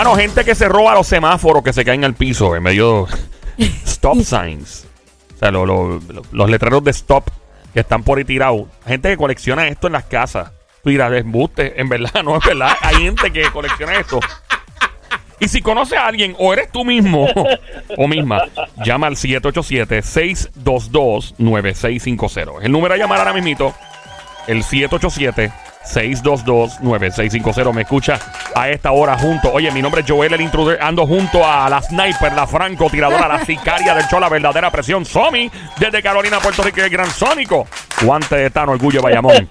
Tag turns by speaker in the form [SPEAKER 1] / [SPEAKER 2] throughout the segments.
[SPEAKER 1] Mano, gente que se roba los semáforos que se caen al piso en medio stop signs. O sea, lo- lo- lo- los letreros de stop que están por ahí tirados. Gente que colecciona esto en las casas. Tú dirás, embuste. En verdad, no es verdad. Hay gente que colecciona esto. Y si conoces a alguien o eres tú mismo o misma, llama al 787-622-9650. Es el número a llamar ahora mismito. El 787-622-9650. Me escucha a esta hora junto. Oye, mi nombre es Joel el Intruder. Ando junto a la sniper, la francotiradora, la sicaria del show, la verdadera presión. Somi, desde Carolina, Puerto Rico, el gran Sónico. Guante de Tano, orgullo Bayamón.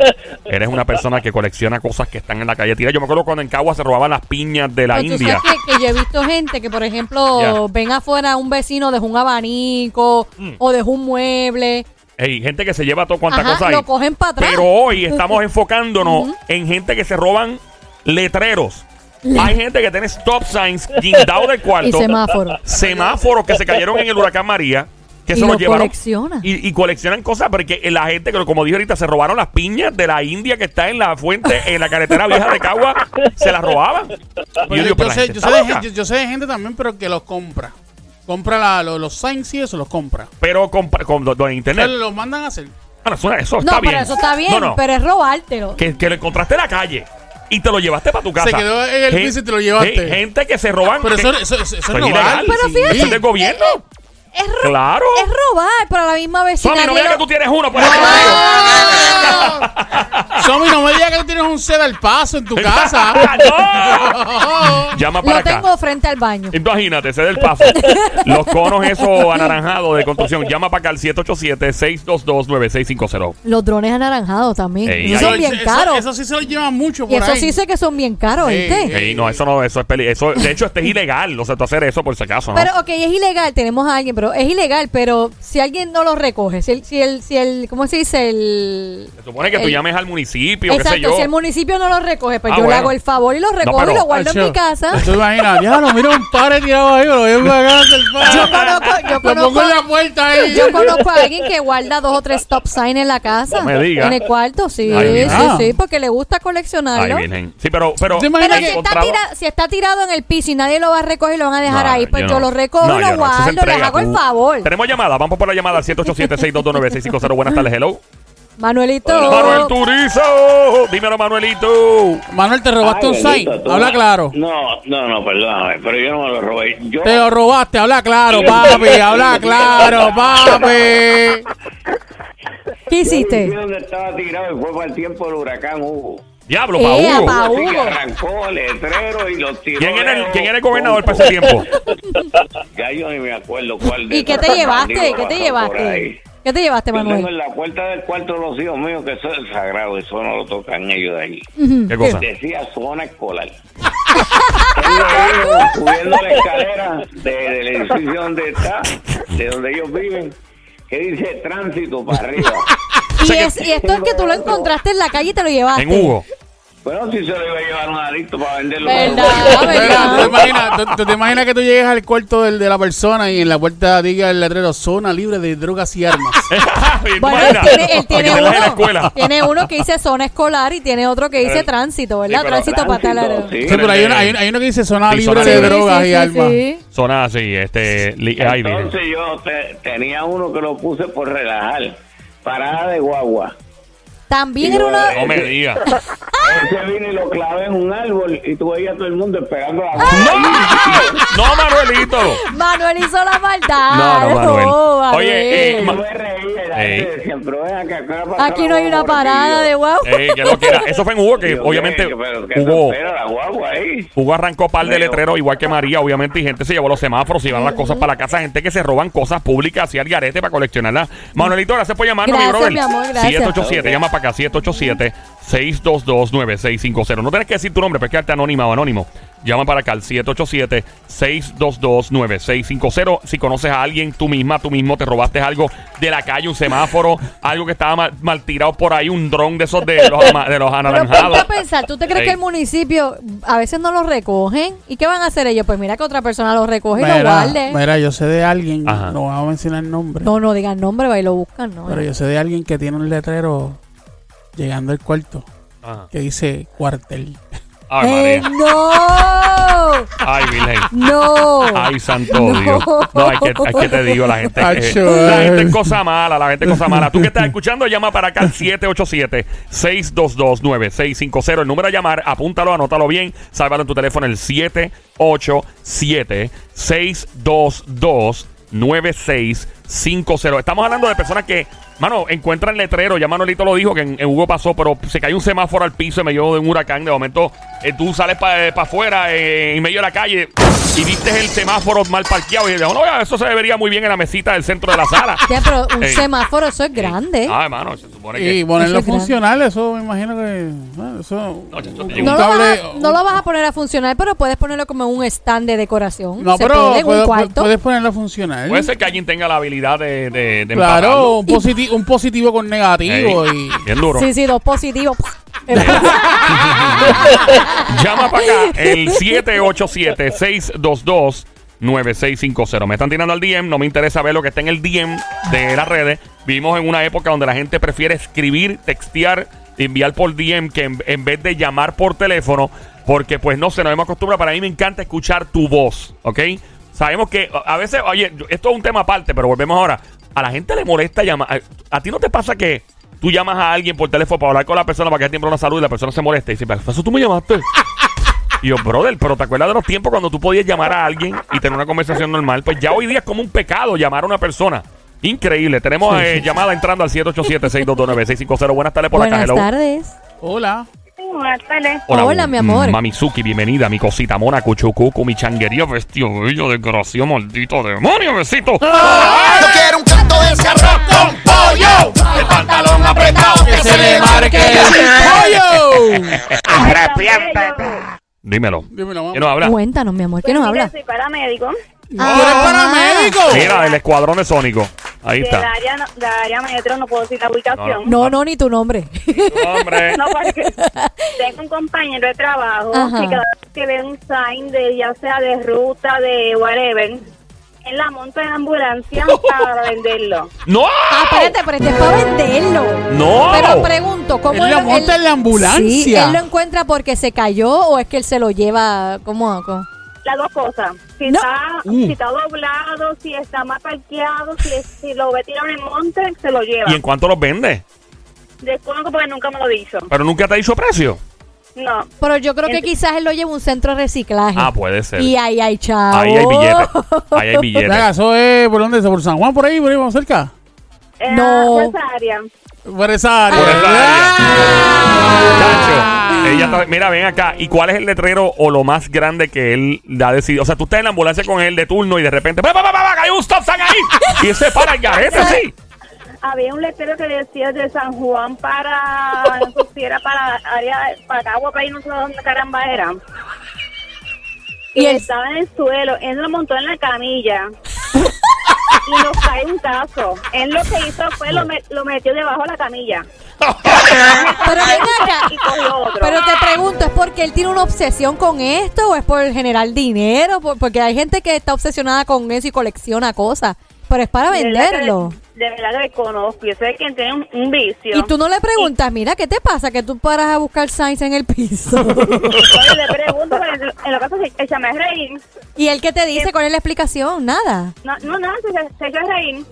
[SPEAKER 1] Eres una persona que colecciona cosas que están en la calle. Tira, yo me acuerdo cuando en Cagua se robaban las piñas de la
[SPEAKER 2] Pero tú
[SPEAKER 1] India.
[SPEAKER 2] sabes que, que yo he visto gente que, por ejemplo,
[SPEAKER 1] Ya.
[SPEAKER 2] ven afuera un vecino dejó un abanico
[SPEAKER 1] Mm.
[SPEAKER 2] o dejó un mueble.
[SPEAKER 1] Ey, gente que se lleva todo cuanta
[SPEAKER 2] Ajá,
[SPEAKER 1] cosa hay.
[SPEAKER 2] lo cogen para atrás.
[SPEAKER 1] Pero hoy estamos enfocándonos en gente que se roban letreros. Hay gente que tiene stop signs guindados del
[SPEAKER 2] Y
[SPEAKER 1] cuarto.
[SPEAKER 2] semáforo.
[SPEAKER 1] Semáforos que se cayeron en el huracán María. Que
[SPEAKER 2] Y
[SPEAKER 1] se
[SPEAKER 2] lo
[SPEAKER 1] los llevaron.
[SPEAKER 2] colecciona.
[SPEAKER 1] Y, y coleccionan cosas porque la gente, que como dije ahorita, se robaron las piñas de la India que está en la fuente, en la carretera vieja de Cagua. Se las robaban. Y
[SPEAKER 3] Pues
[SPEAKER 1] digo,
[SPEAKER 3] yo, sé, yo, sé de
[SPEAKER 1] loca.
[SPEAKER 3] gente, yo sé de gente también, pero que los compra. Compra la- lo- los signs y eso, los compra.
[SPEAKER 1] Pero con, con, con internet.
[SPEAKER 3] los mandan a hacer.
[SPEAKER 1] Bueno, eso, eso
[SPEAKER 2] No,
[SPEAKER 1] está
[SPEAKER 2] pero
[SPEAKER 1] bien.
[SPEAKER 2] eso está bien,
[SPEAKER 1] No, no.
[SPEAKER 2] pero es robártelo.
[SPEAKER 1] que, que lo encontraste en la calle y te lo llevaste para tu casa.
[SPEAKER 3] Se quedó en el
[SPEAKER 1] Gen-
[SPEAKER 3] piso y te lo llevaste.
[SPEAKER 1] gen- Gente que se roban.
[SPEAKER 3] Pero
[SPEAKER 1] que-
[SPEAKER 3] eso, eso, eso, eso es
[SPEAKER 1] Eso es
[SPEAKER 3] robar.
[SPEAKER 1] ilegal.
[SPEAKER 2] Pero
[SPEAKER 3] sí.
[SPEAKER 2] fíjate,
[SPEAKER 1] Eso es del gobierno.
[SPEAKER 2] Es, ro-
[SPEAKER 1] Claro.
[SPEAKER 2] es robar, pero a la misma vez si
[SPEAKER 1] Somi, no
[SPEAKER 2] nadie lo-
[SPEAKER 1] que tú tienes uno. Pues,
[SPEAKER 3] Somi, no me digas que tú tienes un set al paso en tu casa.
[SPEAKER 1] ¡No! Llama para
[SPEAKER 2] lo
[SPEAKER 1] acá.
[SPEAKER 2] tengo frente al baño.
[SPEAKER 1] Imagínate, ese del paso. Los conos esos anaranjados de construcción. Llama para acá al 787-622-9650.
[SPEAKER 2] Los drones anaranjados también.
[SPEAKER 1] Ey,
[SPEAKER 2] Esos
[SPEAKER 1] ay,
[SPEAKER 2] son bien
[SPEAKER 3] eso,
[SPEAKER 2] caros.
[SPEAKER 3] Eso sí se lo llevan mucho por
[SPEAKER 2] y eso
[SPEAKER 3] ahí.
[SPEAKER 2] sí sé que son bien caros,
[SPEAKER 3] Ey,
[SPEAKER 2] ¿viste?
[SPEAKER 3] ey.
[SPEAKER 1] Ey, no, eso no, eso es peli eso, De hecho, este es ilegal. O sea, tú hacer eso por si acaso, ¿no?
[SPEAKER 2] Pero, ok, es ilegal, tenemos a alguien, pero es ilegal, pero si alguien no lo recoge, si el, si el, si el ¿cómo se dice? El...
[SPEAKER 1] Se supone que tú
[SPEAKER 2] el-
[SPEAKER 1] llames al municipio, qué sé
[SPEAKER 2] Exacto,
[SPEAKER 1] yo.
[SPEAKER 2] si el municipio no lo recoge, pues
[SPEAKER 1] Ah,
[SPEAKER 2] yo le hago el favor y lo recojo
[SPEAKER 1] pero-
[SPEAKER 2] y lo guardo en mi casa.
[SPEAKER 3] ¿Tú imaginas? Ya lo mira un padre tirado ahí, me lo llevo a el padre.
[SPEAKER 2] Yo conozco, yo
[SPEAKER 3] Lo
[SPEAKER 2] conozco,
[SPEAKER 3] pongo en la puerta ahí.
[SPEAKER 2] yo conozco a alguien que guarda dos o tres stop sign en la casa.
[SPEAKER 1] No me diga.
[SPEAKER 2] En el cuarto, sí,
[SPEAKER 1] Ay,
[SPEAKER 2] sí, sí, porque le gusta
[SPEAKER 1] Ay,
[SPEAKER 2] coleccionarlo.
[SPEAKER 1] Sí, pero... pero
[SPEAKER 3] ¿Te
[SPEAKER 2] Pero si está, tira- si está tirado en el piso y nadie lo va a recoger y lo van a dejar
[SPEAKER 1] No,
[SPEAKER 2] ahí, pues
[SPEAKER 1] yo
[SPEAKER 2] yo,
[SPEAKER 1] no.
[SPEAKER 2] lo recojo y
[SPEAKER 1] yo
[SPEAKER 2] lo guardo, les hago el favor.
[SPEAKER 1] Tenemos llamada. Vamos por la llamada al 787-622-9650. Buenas tardes, hello.
[SPEAKER 2] Manuelito.
[SPEAKER 1] Manuel Turizo. Dímelo, Manuelito.
[SPEAKER 3] Manuel, te robaste
[SPEAKER 4] Ay,
[SPEAKER 3] un sign.
[SPEAKER 4] bendito, tú
[SPEAKER 3] Habla
[SPEAKER 4] no-
[SPEAKER 3] claro.
[SPEAKER 4] No, no, no, perdóname, pero yo no me lo robé. Yo,
[SPEAKER 3] Te lo robaste, habla claro, papi, habla claro, papi.
[SPEAKER 2] ¿Qué
[SPEAKER 4] yo
[SPEAKER 2] hiciste?
[SPEAKER 4] vi donde estaba tirado y fue para el tiempo del huracán Hugo.
[SPEAKER 1] Diablo,
[SPEAKER 2] Eh,
[SPEAKER 1] pa' Hugo.
[SPEAKER 2] pa'
[SPEAKER 4] Así que
[SPEAKER 2] Hugo.
[SPEAKER 4] arrancó el letrero y los tiró.
[SPEAKER 1] ¿Quién era, el,
[SPEAKER 4] lejos
[SPEAKER 1] ¿Quién era el gobernador para ese tiempo?
[SPEAKER 4] Ya yo ni me acuerdo cuál de
[SPEAKER 2] ¿Y qué
[SPEAKER 4] esos
[SPEAKER 2] te llevaste?
[SPEAKER 4] bandidos
[SPEAKER 2] ¿Qué te
[SPEAKER 4] pasó por ahí.
[SPEAKER 2] ¿Qué te llevaste,
[SPEAKER 4] Yo tengo
[SPEAKER 2] Manuel?
[SPEAKER 4] en la puerta del cuarto de los hijos míos que eso es sagrado, eso no lo tocan ellos de ahí.
[SPEAKER 1] ¿Qué cosa?
[SPEAKER 4] Decía zona escolar. Subiendo la escalera de- del edificio donde está, de donde ellos viven, que dice tránsito para arriba.
[SPEAKER 2] Y, es- y esto es que tú lo encontraste en la calle y te lo llevaste.
[SPEAKER 1] En Hugo.
[SPEAKER 4] Bueno, si se lo iba a llevar un adicto para venderlo.
[SPEAKER 2] ¿Verdad?
[SPEAKER 3] ¿tú, te imaginas, tú- tú te imaginas que tú llegues al cuarto del- de la persona y en la puerta diga el letrero zona libre de drogas y armas?
[SPEAKER 1] ¿Tú
[SPEAKER 2] Bueno, él tiene, él tiene uno,
[SPEAKER 1] escuela.
[SPEAKER 2] tiene uno que dice zona escolar y tiene otro que dice tránsito, ¿verdad?
[SPEAKER 1] sí,
[SPEAKER 2] tránsito para tal
[SPEAKER 4] sí.
[SPEAKER 3] Sí, pero hay, una- hay, hay uno que dice zona
[SPEAKER 1] Sí,
[SPEAKER 3] libre
[SPEAKER 1] zona
[SPEAKER 3] de drogas
[SPEAKER 2] sí,
[SPEAKER 3] y
[SPEAKER 2] sí,
[SPEAKER 3] armas.
[SPEAKER 2] sí.
[SPEAKER 1] Zona así, este. li- ay, virgen.
[SPEAKER 4] Entonces yo te- tenía uno que lo puse por relajar. Parada de guagua.
[SPEAKER 2] También era una...
[SPEAKER 1] No me digas.
[SPEAKER 4] Ese vino y lo clavé en un árbol y tú veías a todo el mundo esperando la
[SPEAKER 1] ¡No! ¡No, Manuelito!
[SPEAKER 2] Manuel hizo la maldad.
[SPEAKER 1] No, no, Manuel.
[SPEAKER 2] Manuel.
[SPEAKER 1] Oye, eh, ma- Ey.
[SPEAKER 4] gente decía, pero ven acá, ¿qué va a pasar
[SPEAKER 2] Aquí no hay una
[SPEAKER 4] guagua por aquí?"
[SPEAKER 2] parada de guau.
[SPEAKER 1] Ey, que lo que era. Eso fue en Hugo, que
[SPEAKER 4] Yo,
[SPEAKER 1] obviamente
[SPEAKER 4] "Oye, pero ¿qué
[SPEAKER 1] Hugo,
[SPEAKER 4] la guagua ahí?
[SPEAKER 1] Hugo arrancó par de
[SPEAKER 4] Pero-
[SPEAKER 1] letreros, igual que María, obviamente, y gente se llevó los semáforos y van las cosas para la casa. Gente que se roban cosas públicas y al garete para coleccionarlas. Manuelito, gracias por llamarnos, mi
[SPEAKER 2] Gracias,
[SPEAKER 1] brother.
[SPEAKER 2] mi amor, gracias.
[SPEAKER 1] 787, llama para acá, 787-622-9650. No tienes que decir tu nombre, pero es quedarte anónima o anónimo. Llama para acá al 787-622-9650. Si conoces a alguien, tú misma, tú mismo, te robaste algo de la calle, un semáforo, algo que estaba mal, mal tirado por ahí, un dron de esos de los, ama- de los
[SPEAKER 2] Pero
[SPEAKER 1] anaranjados.
[SPEAKER 2] ponte a pensar, ¿tú te crees
[SPEAKER 1] Ey.
[SPEAKER 2] que el municipio a veces no lo recogen? ¿Y qué van a hacer ellos? Pues mira que otra persona lo recoge y lo
[SPEAKER 3] Mira,
[SPEAKER 2] guarde.
[SPEAKER 3] mira, yo sé de alguien,
[SPEAKER 1] Ajá.
[SPEAKER 3] no vamos a mencionar el nombre,
[SPEAKER 2] No, no digan nombre, va y lo buscan, ¿no?
[SPEAKER 3] pero yo sé de alguien que tiene un letrero llegando al cuarto
[SPEAKER 1] Ajá.
[SPEAKER 3] que dice cuartel.
[SPEAKER 1] Ay,
[SPEAKER 2] Eh,
[SPEAKER 1] María.
[SPEAKER 2] no.
[SPEAKER 1] Ay, Virgen.
[SPEAKER 2] No.
[SPEAKER 1] Ay, santo
[SPEAKER 2] No.
[SPEAKER 1] Dios. No, es que, es que te digo, la gente, eh,
[SPEAKER 3] Acho,
[SPEAKER 1] la
[SPEAKER 3] ay.
[SPEAKER 1] gente es cosa mala, la gente es cosa mala. Tú que estás escuchando, llama para acá al 787-622-9650. El número a llamar, apúntalo, anótalo bien, sálvalo en tu teléfono, el 787-622-9650. Estamos hablando de personas que, mano, encuentran letrero, ya Manolito lo dijo, que en, en Hugo pasó, pero se cayó un semáforo al piso en medio de un huracán. De momento, eh, tú sales para afuera eh, en medio de la calle y viste el semáforo mal parqueado y dices, no, eso se vería muy bien en la mesita del centro de la sala.
[SPEAKER 2] Ya, pero un
[SPEAKER 1] Ey.
[SPEAKER 2] semáforo, eso es grande.
[SPEAKER 1] Ah, hermano, supone que...
[SPEAKER 3] Y ponerlo
[SPEAKER 2] Eso es grande.
[SPEAKER 3] funcional, eso me imagino que. bueno, eso.
[SPEAKER 1] No, chacho,
[SPEAKER 3] un
[SPEAKER 1] te
[SPEAKER 2] No lo,
[SPEAKER 3] cable-
[SPEAKER 2] vas a, no lo vas a poner a funcionar, pero puedes ponerlo como un stand de decoración.
[SPEAKER 3] No,
[SPEAKER 2] Se
[SPEAKER 3] pero
[SPEAKER 2] puede en
[SPEAKER 3] puedo-
[SPEAKER 2] un cuarto.
[SPEAKER 3] puedes ponerlo funcional.
[SPEAKER 1] Puede ser que alguien tenga la habilidad de, de, de
[SPEAKER 3] Claro, un, positi- un positivo con negativo.
[SPEAKER 1] Ey,
[SPEAKER 3] y
[SPEAKER 1] Bien duro.
[SPEAKER 2] Sí, sí, dos positivos.
[SPEAKER 1] Llama para acá el 787-622-9650. Me están tirando al DM, no me interesa ver lo que está en el DM de las redes. Vivimos en una época donde la gente prefiere escribir, textear, enviar por DM que en, en vez de llamar por teléfono, porque pues no se nos hemos acostumbrado. Para mí me encanta escuchar tu voz, ¿ok? Sabemos que a veces, oye, esto es un tema aparte, pero volvemos ahora. A la gente le molesta llamar. A, ti no te pasa que tú llamas a alguien por teléfono para hablar con la persona para que tiempo una salud y la persona se molesta y dice, ¿para eso tú me llamaste? Y yo, brother, pero ¿te acuerdas de los tiempos cuando tú podías llamar a alguien y tener una conversación normal? Pues ya hoy día es como un pecado llamar a una persona. Increíble. Tenemos eh, llamada entrando al 787-622-9650. Buenas tardes por acá.
[SPEAKER 2] Buenas tardes.
[SPEAKER 3] Hola.
[SPEAKER 5] Buenas tardes.
[SPEAKER 2] Hola, mi amor.
[SPEAKER 1] mm, Mamizuki, bienvenida. Mi cosita mona, cuchucucu, mi changuería, vestido bello, desgraciado, maldito demonio, besito.
[SPEAKER 6] Yo quiero un canto de ese arroz con pollo. El pantalón apretado que se le marque.
[SPEAKER 3] ¡Pollo!
[SPEAKER 1] Dímelo.
[SPEAKER 3] Dímelo, mamá.
[SPEAKER 1] ¿Quién nos habla?
[SPEAKER 2] Cuéntanos, mi amor, ¿qué nos
[SPEAKER 5] Mira,
[SPEAKER 2] habla?
[SPEAKER 5] Soy paramédico
[SPEAKER 3] ¿Tú eres paramédico?
[SPEAKER 1] Mira, el escuadrón de Sónico. Ahí
[SPEAKER 5] del
[SPEAKER 1] está.
[SPEAKER 5] área, no- del área metro, no puedo decir la ubicación.
[SPEAKER 2] No, no, ni tu nombre.
[SPEAKER 1] Hombre.
[SPEAKER 5] No, porque tengo un compañero de trabajo
[SPEAKER 2] Ajá.
[SPEAKER 5] que cada vez que ve un sign de ya sea de ruta, de whatever, él la monta en ambulancia para venderlo.
[SPEAKER 1] ¡No!
[SPEAKER 2] Ah, espérate, pero este es para venderlo.
[SPEAKER 1] ¡No!
[SPEAKER 2] Pero pregunto, ¿cómo
[SPEAKER 3] Él lo monta en la ambulancia.
[SPEAKER 2] Sí, él lo encuentra porque se cayó o es que él se lo lleva ¿cómo? cómo?
[SPEAKER 5] Las dos cosas. Si,
[SPEAKER 2] No.
[SPEAKER 5] está,
[SPEAKER 3] Uh.
[SPEAKER 5] si está doblado, si está mal parqueado, si, si lo ve tirado en el monte, se lo lleva.
[SPEAKER 1] ¿Y en cuánto los vende?
[SPEAKER 5] Desconozco porque nunca me lo dicho.
[SPEAKER 1] Pero nunca te ha dicho precio.
[SPEAKER 5] No.
[SPEAKER 2] Pero yo creo que quizás él lo lleva a un centro de reciclaje.
[SPEAKER 1] Ah, puede ser.
[SPEAKER 2] Y ahí hay chavo.
[SPEAKER 1] Ahí hay billetes. Ahí hay
[SPEAKER 3] Venga,
[SPEAKER 1] billetes.
[SPEAKER 3] eso es por dónde es, por San Juan, por ahí, por ahí, vamos cerca.
[SPEAKER 5] Eh,
[SPEAKER 2] No.
[SPEAKER 5] por esa área.
[SPEAKER 3] Por esa área.
[SPEAKER 1] Por esa
[SPEAKER 3] Ah.
[SPEAKER 1] Chacho, ella está- mira, ven acá. ¿Y cuál es el letrero o lo más grande que él ha decidido? O sea, tú estás en la ambulancia con él de turno y de repente, ¡pa, pa, pa, pa, pa! ¡Hay un stop sign ahí! Y él se para el garete así.
[SPEAKER 5] Había un letrero que decía de San Juan para, no sé si era para área, para Cagua, para ahí no sé dónde caramba era.
[SPEAKER 2] Y él-
[SPEAKER 5] estaba en el suelo, él lo montó en la camilla. y nos cae un caso. Él lo que hizo fue lo, me- lo metió debajo de la camilla.
[SPEAKER 2] Pero ven acá.
[SPEAKER 5] Y cogió otro.
[SPEAKER 2] Pero te pregunto, ¿es porque él tiene una obsesión con esto o es por generar dinero? Por- porque hay gente que está obsesionada con eso y colecciona cosas. Pero es para
[SPEAKER 5] que-
[SPEAKER 2] venderlo.
[SPEAKER 5] De verdad que conozco. Yo sé que tiene un, un vicio.
[SPEAKER 2] Y tú no le preguntas, mira, ¿qué te pasa? Que tú paras a buscar signs en el piso.
[SPEAKER 5] Le pregunto, pero en en lo caso se echa a reír.
[SPEAKER 2] ¿Y él qué te dice? ¿Cuál es la explicación? Nada.
[SPEAKER 5] No, no, no, se, echa a reír.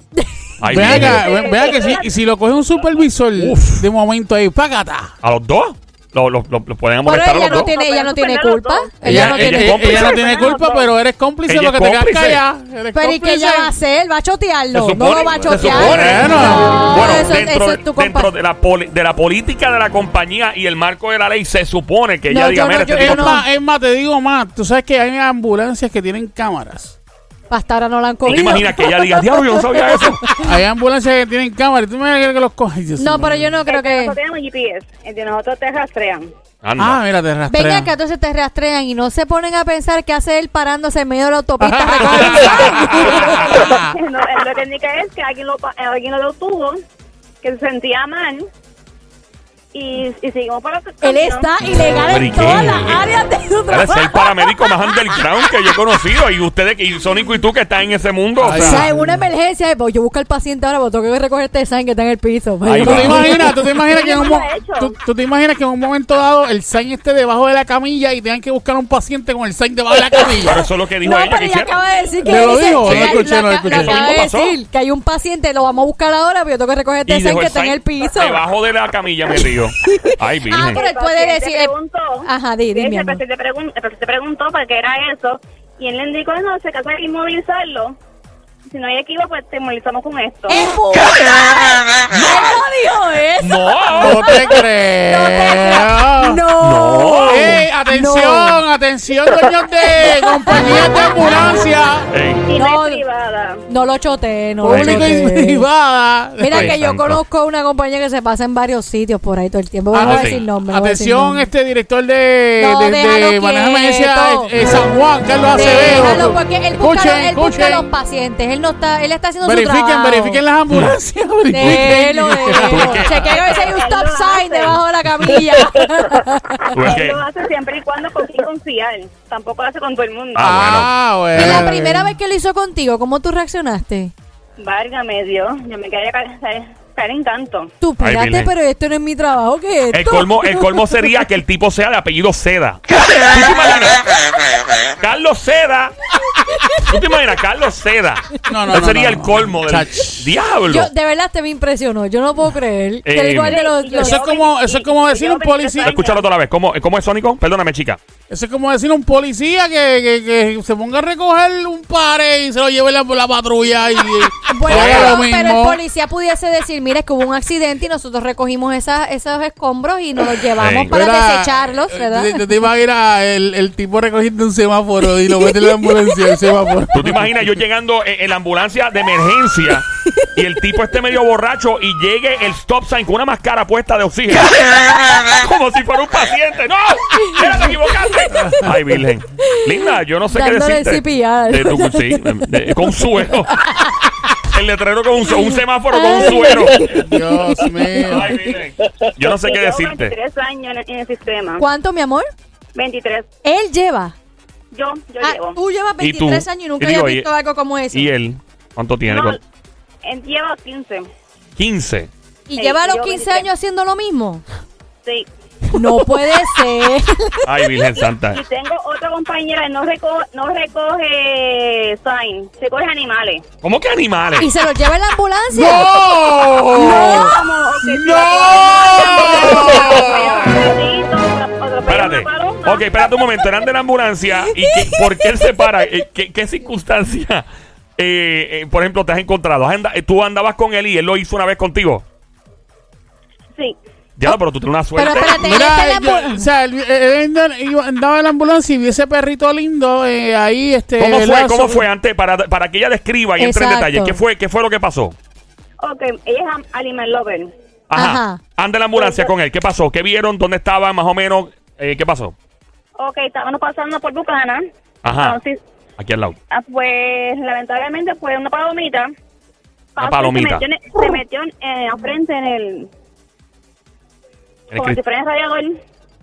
[SPEAKER 3] Si, y si lo coge un supervisor
[SPEAKER 1] Uf.
[SPEAKER 3] de momento ahí, págata.
[SPEAKER 1] ¿A los dos? Lo, lo- lo- lo pueden
[SPEAKER 2] Pero
[SPEAKER 1] molestar a
[SPEAKER 2] ella
[SPEAKER 1] los
[SPEAKER 2] no
[SPEAKER 1] dos.
[SPEAKER 2] tiene, ella no tiene
[SPEAKER 5] Pero
[SPEAKER 2] culpa. Ella
[SPEAKER 3] Ella,
[SPEAKER 2] no tiene
[SPEAKER 3] ella-
[SPEAKER 2] culpa.
[SPEAKER 3] ella no tiene culpa, pero eres cómplice
[SPEAKER 1] Ella
[SPEAKER 3] porque
[SPEAKER 1] es
[SPEAKER 3] te quedas
[SPEAKER 1] cómplice.
[SPEAKER 3] callada. Eres
[SPEAKER 2] Pero ¿y qué ella va a hacer? ¿Va a chotearlo?
[SPEAKER 1] Se
[SPEAKER 2] no
[SPEAKER 1] supone-
[SPEAKER 2] lo va a chotear.
[SPEAKER 1] supone.
[SPEAKER 2] No,
[SPEAKER 1] bueno,
[SPEAKER 2] eso,
[SPEAKER 1] dentro,
[SPEAKER 2] eso es tu
[SPEAKER 1] dentro de, la poli- de la política de la compañía y el marco de la ley, se supone que ella
[SPEAKER 2] No,
[SPEAKER 1] diga,
[SPEAKER 2] yo no,
[SPEAKER 1] mira,
[SPEAKER 2] yo-
[SPEAKER 1] este
[SPEAKER 2] yo
[SPEAKER 3] Es
[SPEAKER 2] no.
[SPEAKER 3] más, es más, te digo más. Tú sabes que hay ambulancias que tienen cámaras.
[SPEAKER 2] Hasta ahora no la han
[SPEAKER 1] ¿Tú te
[SPEAKER 2] cogido.
[SPEAKER 1] imaginas que ella diga, diablo, yo no sabía eso?
[SPEAKER 3] Hay ambulancias que tienen cámaras. ¿Y tú me crees que los coges?
[SPEAKER 2] No, pero yo no creo que...
[SPEAKER 5] Nosotros tenemos GPS. El de nosotros te rastrean.
[SPEAKER 1] Anda.
[SPEAKER 3] Ah, mira, te rastrean.
[SPEAKER 2] Ven acá, entonces te rastrean y no se ponen a pensar qué hace él parándose en medio de la autopista.
[SPEAKER 5] no, la técnica es que alguien lo, pa- alguien lo detuvo, que se sentía mal, y, y seguimos para
[SPEAKER 2] Él está ilegal
[SPEAKER 1] ¿Pero
[SPEAKER 2] en todas las áreas de su
[SPEAKER 1] Él es el
[SPEAKER 2] trabajo.
[SPEAKER 1] paramédico más underground que yo he conocido. Y ustedes, y Sónico y tú que están en ese mundo. o
[SPEAKER 3] Ay,
[SPEAKER 2] O
[SPEAKER 1] sea,
[SPEAKER 2] en una emergencia, pues yo busco al paciente ahora, porque tengo que recoger este sign que está en el piso.
[SPEAKER 3] ¿Tú te imaginas, tú te imaginas que en un
[SPEAKER 5] Yo
[SPEAKER 3] mo-
[SPEAKER 5] lo he hecho.
[SPEAKER 3] tú, tú te imaginas que en un momento dado el sign esté debajo de la camilla y tengan que buscar a un paciente con el sign debajo de la
[SPEAKER 1] pero
[SPEAKER 3] camilla?
[SPEAKER 1] eso es lo que dijo
[SPEAKER 2] No,
[SPEAKER 1] ella
[SPEAKER 2] pero
[SPEAKER 1] que
[SPEAKER 2] ella
[SPEAKER 1] hicieron.
[SPEAKER 2] acaba de decir que
[SPEAKER 3] ¿Me lo
[SPEAKER 2] dice-
[SPEAKER 3] dijo? No
[SPEAKER 2] que
[SPEAKER 3] escuché, no
[SPEAKER 2] acaba de decir que hay un paciente, lo vamos a buscar ahora, pero yo tengo que recoger este sign
[SPEAKER 1] dejó
[SPEAKER 2] que
[SPEAKER 1] el
[SPEAKER 2] está en el piso.
[SPEAKER 1] Debajo de la camilla me río. Ay,
[SPEAKER 2] Ah,
[SPEAKER 1] virgen.
[SPEAKER 2] pero él
[SPEAKER 5] El
[SPEAKER 2] puede decir. eh,
[SPEAKER 5] preguntó,
[SPEAKER 2] Ajá, di, di, mi
[SPEAKER 5] el,
[SPEAKER 2] amor.
[SPEAKER 5] paciente pregun- el paciente preguntó para qué era eso y él le indicó, no, se casa de inmovilizarlo. Si no hay equipo, pues te con esto.
[SPEAKER 2] ¡Él no dijo eso!
[SPEAKER 1] No.
[SPEAKER 3] No te creo.
[SPEAKER 2] ¡No!
[SPEAKER 3] ¡Ey, atención, atención, dueños de compañías de ambulancia!
[SPEAKER 1] Ey,
[SPEAKER 2] No.
[SPEAKER 5] no es privada.
[SPEAKER 2] No lo choteé, no
[SPEAKER 3] Pública y privada.
[SPEAKER 2] Mira
[SPEAKER 1] Ay,
[SPEAKER 2] que yo
[SPEAKER 1] santo.
[SPEAKER 2] conozco una compañía que se pasa en varios sitios por ahí todo el tiempo.
[SPEAKER 3] Ah,
[SPEAKER 2] no voy a
[SPEAKER 1] sí.
[SPEAKER 2] decir nombre. no
[SPEAKER 3] Atención,
[SPEAKER 2] nombre.
[SPEAKER 3] este director de,
[SPEAKER 2] No,
[SPEAKER 3] de, de
[SPEAKER 2] déjalo
[SPEAKER 3] manejo de emergencia
[SPEAKER 2] quieto.
[SPEAKER 3] eh, San Juan, Carlos Acevedo.
[SPEAKER 2] Déjalo, porque él busca,
[SPEAKER 3] Escuchen,
[SPEAKER 2] él busca
[SPEAKER 3] escuchen.
[SPEAKER 2] a los pacientes. Él no está, él está haciendo su
[SPEAKER 3] Verifiquen,
[SPEAKER 2] trabajo.
[SPEAKER 3] verifiquen las ambulancias. verifiquen.
[SPEAKER 2] Déjelo, déjelo.
[SPEAKER 1] qué?
[SPEAKER 2] Chequea a ver si hay un stop sign debajo de la camilla.
[SPEAKER 5] Él lo hace siempre y cuando con quien confiar. Tampoco lo hace con todo el mundo.
[SPEAKER 1] Ah,
[SPEAKER 3] Ah, bueno.
[SPEAKER 2] y la primera vez que lo hizo contigo, ¿cómo tú reaccionaste?
[SPEAKER 5] Válgame Dios, yo me quería caer, en canto.
[SPEAKER 2] Tú, espérate, pero esto no es mi trabajo, ¿qué es esto?
[SPEAKER 1] El colmo, el colmo sería que el tipo sea de apellido Seda. Carlos Seda. ¿Tú te imaginas? Carlos Seda.
[SPEAKER 3] No, no,
[SPEAKER 1] Ese
[SPEAKER 3] no,
[SPEAKER 1] sería
[SPEAKER 3] no,
[SPEAKER 1] el
[SPEAKER 3] no.
[SPEAKER 1] colmo del diablo.
[SPEAKER 2] Yo, de verdad, te me impresionó. Yo no puedo creer. que
[SPEAKER 1] Eh,
[SPEAKER 2] igual de los, los-
[SPEAKER 3] Eso es como, eso es como decir un policía.
[SPEAKER 1] Escúchalo otra vez. ¿Cómo, ¿Cómo es Sónico? Perdóname, chica.
[SPEAKER 3] Eso es como decir un policía que, que, que se ponga a recoger un pare y se lo lleve la, la patrulla y,
[SPEAKER 2] Bueno,
[SPEAKER 3] haga
[SPEAKER 2] pero,
[SPEAKER 3] lo
[SPEAKER 2] pero el
[SPEAKER 3] mismo.
[SPEAKER 2] policía pudiese decir, mira, es que hubo un accidente y nosotros recogimos esas, esos escombros y nos los llevamos
[SPEAKER 1] Ey.
[SPEAKER 2] para
[SPEAKER 3] Mira,
[SPEAKER 2] desecharlos,
[SPEAKER 3] eh,
[SPEAKER 2] ¿verdad?
[SPEAKER 3] Te, te, te imaginas el, el tipo recogiendo un semáforo y lo mete en la ambulancia
[SPEAKER 1] ¿Tú te imaginas yo llegando en, en la ambulancia de emergencia y el tipo esté medio borracho y llegue el stop sign con una máscara puesta de oxígeno? Como si fuera un paciente. ¡No! ¡Mira, te equivocaste! Ay, Virgen. Linda, yo no sé
[SPEAKER 2] Dándole
[SPEAKER 1] qué decirte. De tu- sí, de- de- con un suero. El letrero con un, un semáforo con un suero.
[SPEAKER 3] Dios mío.
[SPEAKER 1] Ay, Virgen. Yo no sé qué decirte.
[SPEAKER 5] 23 años en el sistema.
[SPEAKER 2] ¿Cuánto, mi amor?
[SPEAKER 5] 23.
[SPEAKER 2] Él lleva.
[SPEAKER 5] Yo, yo
[SPEAKER 2] Ah,
[SPEAKER 5] llevo.
[SPEAKER 2] tú llevas
[SPEAKER 1] ¿Y tú?
[SPEAKER 2] 23 años y nunca
[SPEAKER 1] Y digo,
[SPEAKER 2] habías
[SPEAKER 1] y-
[SPEAKER 2] visto algo como eso.
[SPEAKER 1] ¿Y él? ¿Cuánto tiene?
[SPEAKER 5] No, él lleva 15.
[SPEAKER 1] 15.
[SPEAKER 2] ¿Y
[SPEAKER 5] Sí,
[SPEAKER 2] lleva a los
[SPEAKER 5] yo
[SPEAKER 2] 15
[SPEAKER 5] 23.
[SPEAKER 2] años haciendo lo mismo?
[SPEAKER 5] Sí.
[SPEAKER 2] No puede ser.
[SPEAKER 1] Ay, Virgen Santa.
[SPEAKER 5] Y tengo otra compañera que no, reco no recoge sign, recoge animales.
[SPEAKER 1] ¿Cómo que animales?
[SPEAKER 2] ¿Y se los lleva en la ambulancia?
[SPEAKER 3] ¡No!
[SPEAKER 5] Como que
[SPEAKER 3] ¡No!
[SPEAKER 1] Espérate. Ok, espérate un momento. Eran de la ambulancia. ¿Y qué- por qué él se para? Eh, ¿Qué, qué circunstancia, eh, eh, por ejemplo, te has encontrado? ¿Has anda- eh, ¿Tú andabas con él y él lo hizo una vez contigo?
[SPEAKER 5] Sí.
[SPEAKER 1] Ya, pero tú tienes una suerte.
[SPEAKER 2] Pero espérate,
[SPEAKER 3] Mira, yo- o sea, él, él andaba- en la ambulancia y vi ese perrito lindo eh, ahí, este...
[SPEAKER 1] ¿Cómo fue? ¿Cómo fue antes? Para, para que ella describa y entre en detalle. ¿Qué fue, ¿Qué fue lo que pasó?
[SPEAKER 5] Ok, ella es animal lover.
[SPEAKER 1] Ajá.
[SPEAKER 2] Ajá.
[SPEAKER 1] Anda en la ambulancia con él. ¿Qué pasó? ¿Qué vieron? ¿Dónde estaban? Más o menos. Eh, ¿Qué pasó?
[SPEAKER 5] Ok, estábamos pasando por Bucana.
[SPEAKER 1] Ajá.
[SPEAKER 5] Entonces,
[SPEAKER 1] Aquí al lado.
[SPEAKER 5] ah, pues lamentablemente fue una palomita. Pasó y
[SPEAKER 1] palomita.
[SPEAKER 5] Se metió, en, se metió en, eh, al frente en el.
[SPEAKER 1] En el
[SPEAKER 5] Como si fuera el radiador.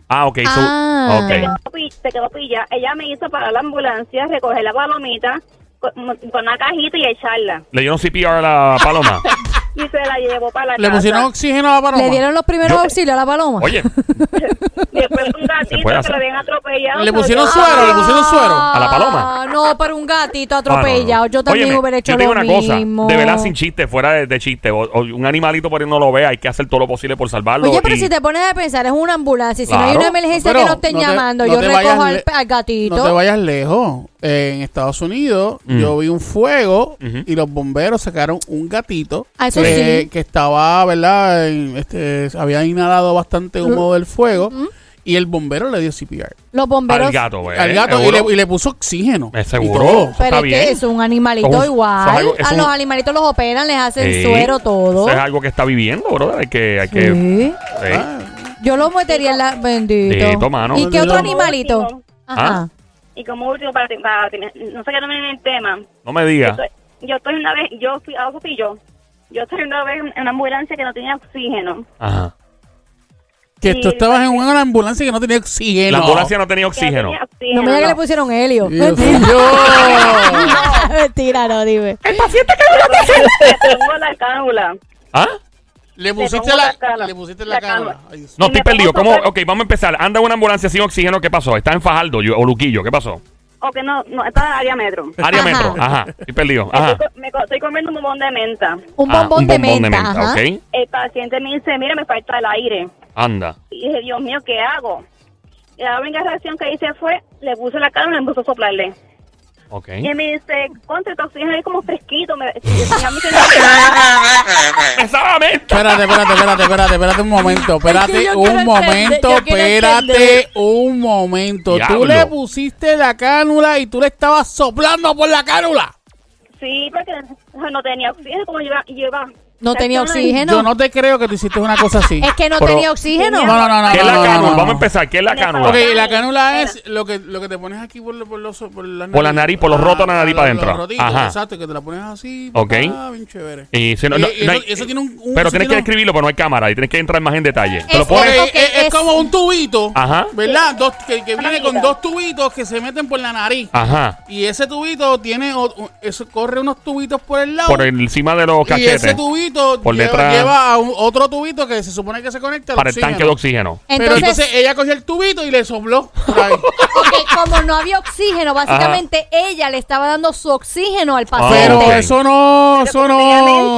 [SPEAKER 1] Ah, ok. so-
[SPEAKER 2] Ah.
[SPEAKER 1] ok.
[SPEAKER 5] Se quedó, pi- se quedó pilla. Ella me hizo para la ambulancia recoger la palomita con, con una cajita y echarla.
[SPEAKER 1] Le dieron CPR a la paloma.
[SPEAKER 5] Y se la llevó para la
[SPEAKER 3] Le
[SPEAKER 5] casa.
[SPEAKER 3] pusieron oxígeno a la paloma.
[SPEAKER 2] ¿Le dieron los primeros
[SPEAKER 1] Yo-
[SPEAKER 2] auxilios a la paloma?
[SPEAKER 1] Oye,
[SPEAKER 5] Después un gatito
[SPEAKER 1] puede
[SPEAKER 5] que
[SPEAKER 1] hacer.
[SPEAKER 5] lo habían atropellado.
[SPEAKER 3] Le pusieron suero, le pusieron suero.
[SPEAKER 1] ¿A la paloma?
[SPEAKER 2] Ah, No, pero un gatito
[SPEAKER 1] no, no.
[SPEAKER 2] atropellado. Yo también
[SPEAKER 1] Óyeme,
[SPEAKER 2] hubiera hecho
[SPEAKER 1] yo te digo
[SPEAKER 2] lo
[SPEAKER 1] una cosa,
[SPEAKER 2] mismo.
[SPEAKER 1] de verdad sin chiste, fuera de, de chiste, o, o un animalito por ahí no lo vea, hay que hacer todo lo posible por salvarlo.
[SPEAKER 2] Oye, pero
[SPEAKER 1] y-
[SPEAKER 2] si te pones a pensar, es una ambulancia. y Si no hay
[SPEAKER 1] Claro.
[SPEAKER 2] una emergencia
[SPEAKER 3] Pero
[SPEAKER 2] que nos estén
[SPEAKER 3] no te-
[SPEAKER 2] llamando,
[SPEAKER 3] no
[SPEAKER 2] yo
[SPEAKER 3] te
[SPEAKER 2] recojo
[SPEAKER 3] vayas
[SPEAKER 2] al,
[SPEAKER 3] le-
[SPEAKER 2] al gatito.
[SPEAKER 3] No te vayas lejos. En Estados Unidos
[SPEAKER 1] Mm.
[SPEAKER 3] yo vi un fuego y los bomberos sacaron un gatito
[SPEAKER 2] Ah,
[SPEAKER 3] que,
[SPEAKER 2] sí.
[SPEAKER 3] que estaba, ¿verdad? En- este, había inhalado bastante humo del fuego y el bombero le dio CPR
[SPEAKER 2] Los bomberos.
[SPEAKER 1] al gato, güey.
[SPEAKER 3] al gato y le, y le puso oxígeno.
[SPEAKER 1] Eh,
[SPEAKER 3] y
[SPEAKER 1] seguro.
[SPEAKER 2] Pero
[SPEAKER 1] está
[SPEAKER 2] es
[SPEAKER 1] bien.
[SPEAKER 2] que es un animalito
[SPEAKER 1] es- es
[SPEAKER 2] igual.
[SPEAKER 1] algo- es
[SPEAKER 2] a
[SPEAKER 1] un-
[SPEAKER 2] los animalitos los operan, les hacen
[SPEAKER 1] Sí.
[SPEAKER 2] suero, todo.
[SPEAKER 1] Eso es algo que está viviendo, brother. Hay que. Hay que
[SPEAKER 2] Sí.
[SPEAKER 1] sí.
[SPEAKER 3] Ah,
[SPEAKER 2] Yo lo metería en la. Bendito.
[SPEAKER 1] Bendito, mano.
[SPEAKER 2] ¿Y qué otro animalito? Ajá.
[SPEAKER 5] Y como último, para, para no sé qué también el tema.
[SPEAKER 1] No me
[SPEAKER 5] Yo
[SPEAKER 1] digas.
[SPEAKER 5] estoy, yo estoy una vez, yo fui a yo. Yo estoy una vez en una ambulancia que no tenía oxígeno.
[SPEAKER 1] Ajá.
[SPEAKER 3] Que
[SPEAKER 5] Y
[SPEAKER 3] tú estabas en
[SPEAKER 5] iba-
[SPEAKER 3] una ambulancia que no tenía oxígeno.
[SPEAKER 1] La ambulancia no tenía
[SPEAKER 5] que
[SPEAKER 1] oxígeno.
[SPEAKER 5] tenía oxígeno,
[SPEAKER 2] No me digas que le
[SPEAKER 5] no.
[SPEAKER 2] pusieron helio. Mentira. Mentira, no, dime.
[SPEAKER 5] Le pongo la cánula.
[SPEAKER 1] ¿Ah?
[SPEAKER 3] Le pusiste la,
[SPEAKER 5] la
[SPEAKER 3] le pusiste la
[SPEAKER 5] La.
[SPEAKER 3] Ay.
[SPEAKER 1] No, estoy perdido. ¿Cómo? Ok, vamos a empezar. Anda una ambulancia sin oxígeno. ¿Qué pasó? ¿Está en Fajardo yo- o Luquillo? ¿Qué pasó?
[SPEAKER 5] O que no, no, está en área metro.
[SPEAKER 1] Área
[SPEAKER 2] Ajá.
[SPEAKER 1] metro. Ajá. Estoy perdido. Ajá.
[SPEAKER 5] estoy, me comiendo un bombón de menta.
[SPEAKER 2] Un
[SPEAKER 1] Ah,
[SPEAKER 2] bombón, de, menta. ajá.
[SPEAKER 1] ok.
[SPEAKER 5] El paciente me dice, mira, me falta el aire.
[SPEAKER 1] Anda.
[SPEAKER 5] Y dije, Dios mío, ¿qué hago? Y la única reacción que hice fue, le puse la cánula y me puso a soplarle.
[SPEAKER 1] Ok.
[SPEAKER 5] Y él me dice, contra tu oxígeno es como fresquito. Me.
[SPEAKER 3] Espérate, espérate, espérate, espérate, espérate un momento, espérate
[SPEAKER 2] quiero
[SPEAKER 3] un momento, espérate un momento. Tú
[SPEAKER 1] Diablo.
[SPEAKER 3] le pusiste la cánula y tú le estabas soplando por la cánula.
[SPEAKER 5] Sí, porque no tenía oxígeno, como lleva... lleva
[SPEAKER 2] No tenía oxígeno.
[SPEAKER 3] Yo no te creo que tú hiciste una cosa así.
[SPEAKER 2] Es que no
[SPEAKER 1] Pero-
[SPEAKER 2] tenía oxígeno.
[SPEAKER 3] No, no, no, no.
[SPEAKER 1] ¿Qué es la
[SPEAKER 3] no, no,
[SPEAKER 1] cánula?
[SPEAKER 3] no.
[SPEAKER 1] Vamos a empezar. ¿Qué es la cánula?
[SPEAKER 3] Ok, la cánula es lo que, lo que te pones aquí por, por los por la nariz.
[SPEAKER 1] Por la nariz, por los rotos de la nariz
[SPEAKER 3] Ah,
[SPEAKER 1] para adentro.
[SPEAKER 3] los rotitos,
[SPEAKER 1] Ajá.
[SPEAKER 3] Exacto, que te la pones así.
[SPEAKER 1] Ok.
[SPEAKER 3] papá, bien chévere.
[SPEAKER 1] Y si no-
[SPEAKER 3] Y-
[SPEAKER 1] no-
[SPEAKER 3] y
[SPEAKER 1] no
[SPEAKER 3] eso,
[SPEAKER 1] hay-
[SPEAKER 3] eso tiene un, un-
[SPEAKER 1] Pero
[SPEAKER 3] eso
[SPEAKER 1] tienes que
[SPEAKER 3] tiene un-
[SPEAKER 1] escribirlo, pero no hay cámara. Y tienes que entrar más en detalle. Te lo
[SPEAKER 2] Es-
[SPEAKER 3] Ok,
[SPEAKER 1] pones.
[SPEAKER 2] Ok,
[SPEAKER 3] es, es
[SPEAKER 2] es-
[SPEAKER 3] como un tubito,
[SPEAKER 1] Ajá.
[SPEAKER 3] ¿verdad? Dos, que, que viene con dos tubitos que se meten por la nariz.
[SPEAKER 1] Ajá.
[SPEAKER 3] Y ese tubito tiene, o- o- eso corre unos tubitos por el lado.
[SPEAKER 1] Por encima de los
[SPEAKER 3] y
[SPEAKER 1] cachetes.
[SPEAKER 3] ese tubito
[SPEAKER 1] Por
[SPEAKER 3] lleva,
[SPEAKER 1] detrás.
[SPEAKER 3] lleva a un- otro tubito que se supone que se conecta al
[SPEAKER 1] Para el
[SPEAKER 3] oxígeno.
[SPEAKER 1] tanque de oxígeno.
[SPEAKER 3] Pero
[SPEAKER 2] Entonces,
[SPEAKER 3] entonces ella cogió el tubito y le sopló. por ahí.
[SPEAKER 2] ok, como no había oxígeno, básicamente ella le estaba dando su oxígeno al
[SPEAKER 1] Ah,
[SPEAKER 2] paciente.
[SPEAKER 3] Pero
[SPEAKER 1] ok.
[SPEAKER 3] eso no,
[SPEAKER 5] Pero
[SPEAKER 3] eso no.